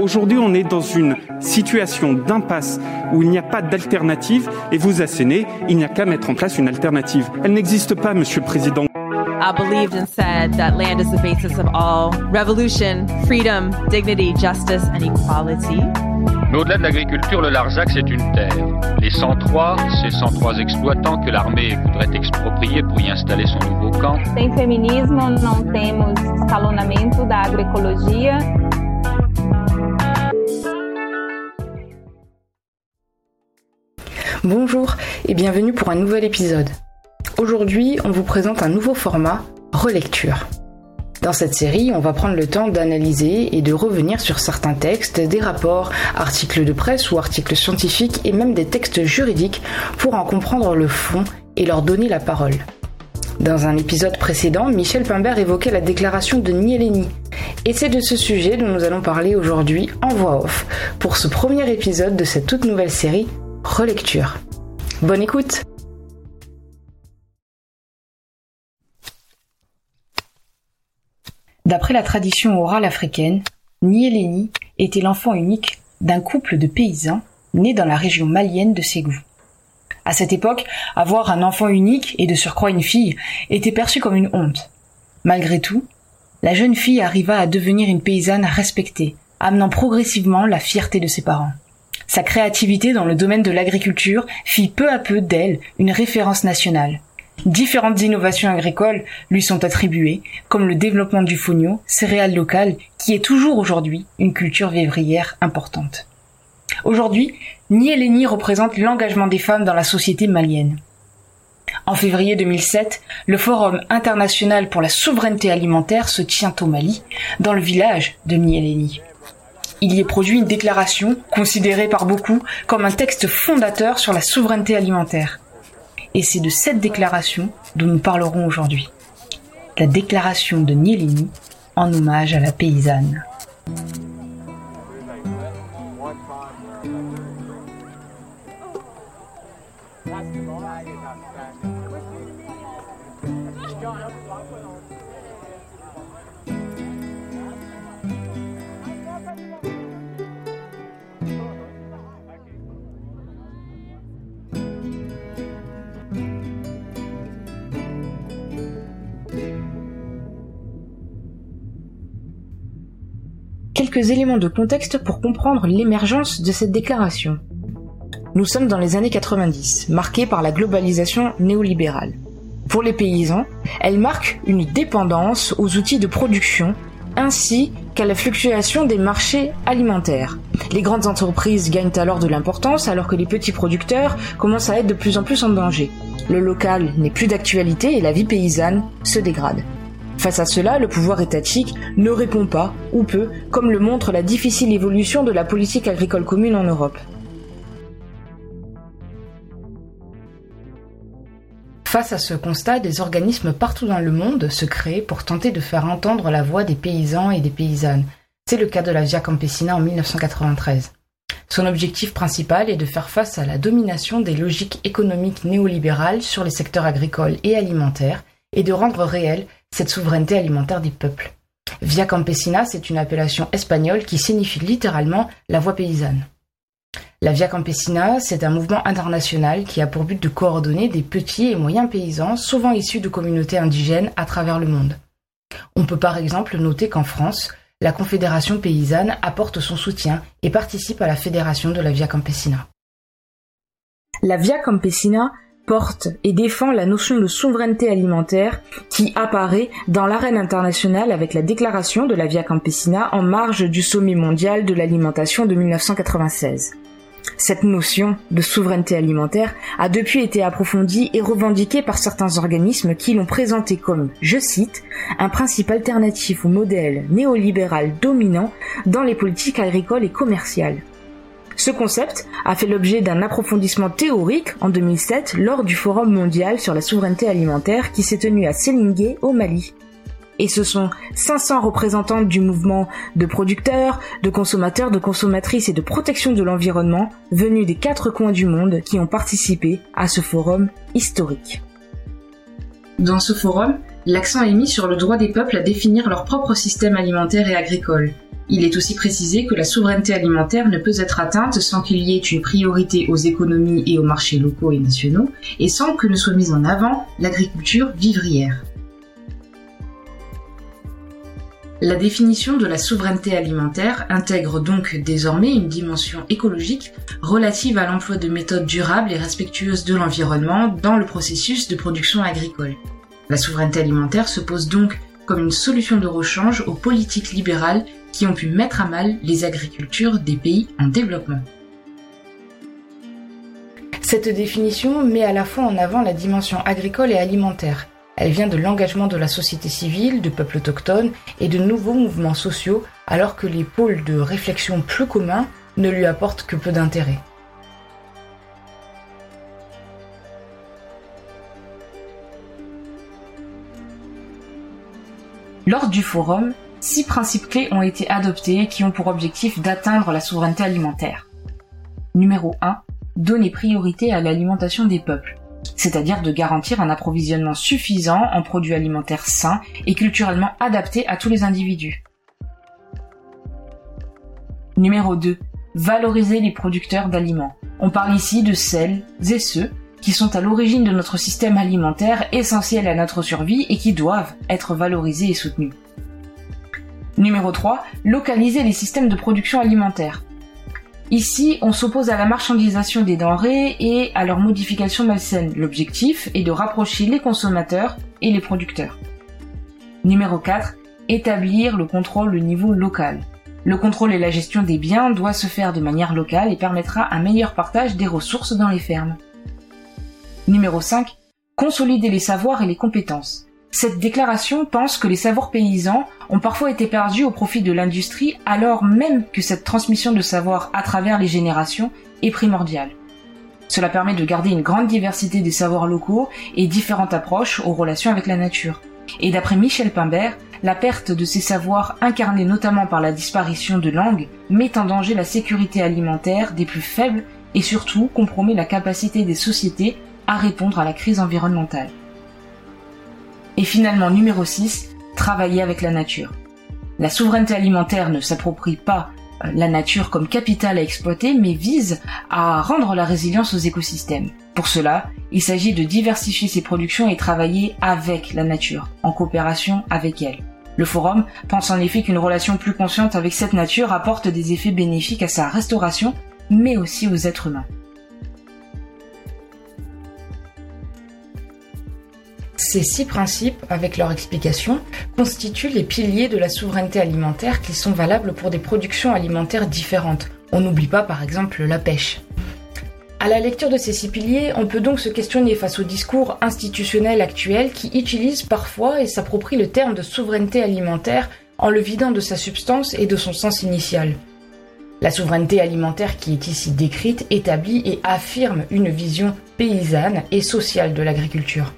Aujourd'hui, on est dans une situation d'impasse où il n'y a pas d'alternative et vous assénez, il n'y a qu'à mettre en place une alternative. Elle n'existe pas, Monsieur le Président. I believed and said that land is the basis of all revolution, freedom, dignity, justice and equality. Mais au-delà de l'agriculture, le Larzac, c'est une terre. Les 103, ces 103 exploitants que l'armée voudrait exproprier pour y installer son nouveau camp. Sem feminismo, não temos escalonamento da agroecologia. Bonjour et bienvenue pour un nouvel épisode. Aujourd'hui, on vous présente un nouveau format, relecture. Dans cette série, on va prendre le temps d'analyser et de revenir sur certains textes, des rapports, articles de presse ou articles scientifiques et même des textes juridiques pour en comprendre le fond et leur donner la parole. Dans un épisode précédent, Michel Pimbert évoquait la déclaration de Nieleni. Et c'est de ce sujet dont nous allons parler aujourd'hui en voix off pour ce premier épisode de cette toute nouvelle série Relecture. Bonne écoute D'après la tradition orale africaine, Nieleni était l'enfant unique d'un couple de paysans nés dans la région malienne de Ségou. À cette époque, avoir un enfant unique et de surcroît une fille était perçu comme une honte. Malgré tout, la jeune fille arriva à devenir une paysanne respectée, amenant progressivement la fierté de ses parents. Sa créativité dans le domaine de l'agriculture fit peu à peu d'elle une référence nationale. Différentes innovations agricoles lui sont attribuées, comme le développement du fonio, céréale locale, qui est toujours aujourd'hui une culture vivrière importante. Aujourd'hui, Nieleni représente l'engagement des femmes dans la société malienne. En février 2007, le Forum international pour la souveraineté alimentaire se tient au Mali, dans le village de Nieleni. Il y est produit une déclaration considérée par beaucoup comme un texte fondateur sur la souveraineté alimentaire. Et c'est de cette déclaration dont nous parlerons aujourd'hui. La déclaration de Nieleni en hommage à la paysanne. Quelques éléments de contexte pour comprendre l'émergence de cette déclaration. Nous sommes dans les années 90, marquées par la globalisation néolibérale. Pour les paysans, elle marque une dépendance aux outils de production ainsi qu'à la fluctuation des marchés alimentaires. Les grandes entreprises gagnent alors de l'importance alors que les petits producteurs commencent à être de plus en plus en danger. Le local n'est plus d'actualité et la vie paysanne se dégrade. Face à cela, le pouvoir étatique ne répond pas, ou peu, comme le montre la difficile évolution de la politique agricole commune en Europe. Face à ce constat, des organismes partout dans le monde se créent pour tenter de faire entendre la voix des paysans et des paysannes. C'est le cas de la Via Campesina en 1993. Son objectif principal est de faire face à la domination des logiques économiques néolibérales sur les secteurs agricoles et alimentaires et de rendre réelle cette souveraineté alimentaire des peuples. Via Campesina, c'est une appellation espagnole qui signifie littéralement la voie paysanne. La Via Campesina, c'est un mouvement international qui a pour but de coordonner des petits et moyens paysans, souvent issus de communautés indigènes à travers le monde. On peut par exemple noter qu'en France, la Confédération paysanne apporte son soutien et participe à la fédération de la Via Campesina. La Via Campesina porte et défend la notion de souveraineté alimentaire qui apparaît dans l'arène internationale avec la déclaration de la Via Campesina en marge du sommet mondial de l'alimentation de 1996. Cette notion de souveraineté alimentaire a depuis été approfondie et revendiquée par certains organismes qui l'ont présentée comme, je cite, un principe alternatif au modèle néolibéral dominant dans les politiques agricoles et commerciales. Ce concept a fait l'objet d'un approfondissement théorique en 2007 lors du Forum mondial sur la souveraineté alimentaire qui s'est tenu à Sélingué au Mali. Et ce sont 500 représentants du mouvement de producteurs, de consommateurs, de consommatrices et de protection de l'environnement venus des quatre coins du monde qui ont participé à ce forum historique. Dans ce forum, l'accent est mis sur le droit des peuples à définir leur propre système alimentaire et agricole, Il est aussi précisé que la souveraineté alimentaire ne peut être atteinte sans qu'il y ait une priorité aux économies et aux marchés locaux et nationaux, et sans que ne soit mise en avant l'agriculture vivrière. La définition de la souveraineté alimentaire intègre donc désormais une dimension écologique relative à l'emploi de méthodes durables et respectueuses de l'environnement dans le processus de production agricole. La souveraineté alimentaire se pose donc comme une solution de rechange aux politiques libérales qui ont pu mettre à mal les agricultures des pays en développement. Cette définition met à la fois en avant la dimension agricole et alimentaire, elle vient de l'engagement de la société civile, de peuples autochtones et de nouveaux mouvements sociaux, alors que les pôles de réflexion plus communs ne lui apportent que peu d'intérêt. Lors du forum, six principes clés ont été adoptés qui ont pour objectif d'atteindre la souveraineté alimentaire. Numéro 1. Donner priorité à l'alimentation des peuples c'est-à-dire de garantir un approvisionnement suffisant en produits alimentaires sains et culturellement adaptés à tous les individus. Numéro 2. Valoriser les producteurs d'aliments. On parle ici de celles et ceux qui sont à l'origine de notre système alimentaire essentiel à notre survie et qui doivent être valorisés et soutenus. Numéro 3. Localiser les systèmes de production alimentaire. Ici, on s'oppose à la marchandisation des denrées et à leur modification malsaine. L'objectif est de rapprocher les consommateurs et les producteurs. Numéro 4. Établir le contrôle au niveau local. Le contrôle et la gestion des biens doivent se faire de manière locale et permettra un meilleur partage des ressources dans les fermes. Numéro 5. Consolider les savoirs et les compétences. Cette déclaration pense que les savoirs paysans ont parfois été perdus au profit de l'industrie alors même que cette transmission de savoir à travers les générations est primordiale. Cela permet de garder une grande diversité des savoirs locaux et différentes approches aux relations avec la nature. Et d'après Michel Pimbert, la perte de ces savoirs incarnés notamment par la disparition de langues met en danger la sécurité alimentaire des plus faibles et surtout compromet la capacité des sociétés à répondre à la crise environnementale. Et finalement, numéro 6, travailler avec la nature. La souveraineté alimentaire ne s'approprie pas euh, la nature comme capital à exploiter, mais vise à rendre la résilience aux écosystèmes. Pour cela, il s'agit de diversifier ses productions et travailler avec la nature, en coopération avec elle. Le forum pense en effet qu'une relation plus consciente avec cette nature apporte des effets bénéfiques à sa restauration, mais aussi aux êtres humains. Ces six principes, avec leur explication, constituent les piliers de la souveraineté alimentaire qui sont valables pour des productions alimentaires différentes. On n'oublie pas par exemple la pêche. À la lecture de ces six piliers, on peut donc se questionner face au discours institutionnel actuel qui utilise parfois et s'approprie le terme de souveraineté alimentaire en le vidant de sa substance et de son sens initial. La souveraineté alimentaire qui est ici décrite établit et affirme une vision paysanne et sociale de l'agriculture.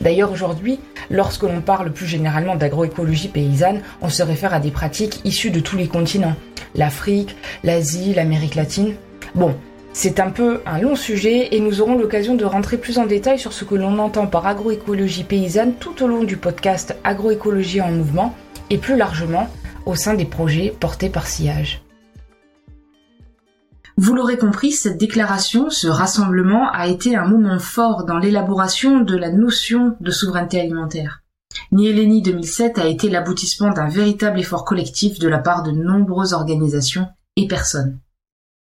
D'ailleurs, aujourd'hui, lorsque l'on parle plus généralement d'agroécologie paysanne, on se réfère à des pratiques issues de tous les continents. L'Afrique, l'Asie, l'Amérique latine. Bon, c'est un peu un long sujet et nous aurons l'occasion de rentrer plus en détail sur ce que l'on entend par agroécologie paysanne tout au long du podcast Agroécologie en mouvement et plus largement au sein des projets portés par Sillage. Vous l'aurez compris, cette déclaration, ce rassemblement a été un moment fort dans l'élaboration de la notion de souveraineté alimentaire. Nieleni 2007 a été l'aboutissement d'un véritable effort collectif de la part de nombreuses organisations et personnes.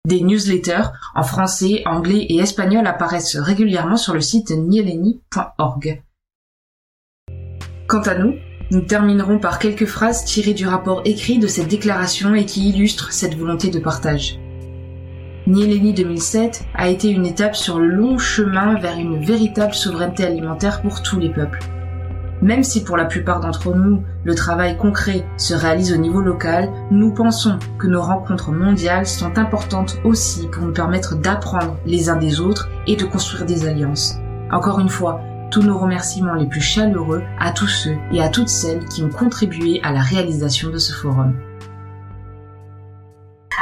Des newsletters en français, anglais et espagnol apparaissent régulièrement sur le site nieleni.org. Quant à nous, nous terminerons par quelques phrases tirées du rapport écrit de cette déclaration et qui illustrent cette volonté de partage. Nieleni 2007 a été une étape sur le long chemin vers une véritable souveraineté alimentaire pour tous les peuples. Même si pour la plupart d'entre nous, le travail concret se réalise au niveau local, nous pensons que nos rencontres mondiales sont importantes aussi pour nous permettre d'apprendre les uns des autres et de construire des alliances. Encore une fois, tous nos remerciements les plus chaleureux à tous ceux et à toutes celles qui ont contribué à la réalisation de ce forum.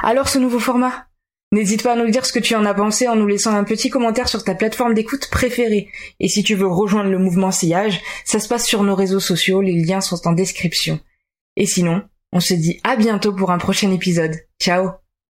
Alors ce nouveau format? N'hésite pas à nous dire ce que tu en as pensé en nous laissant un petit commentaire sur ta plateforme d'écoute préférée. Et si tu veux rejoindre le mouvement Sillage, ça se passe sur nos réseaux sociaux, les liens sont en description. Et sinon, On se dit à bientôt pour un prochain épisode. Ciao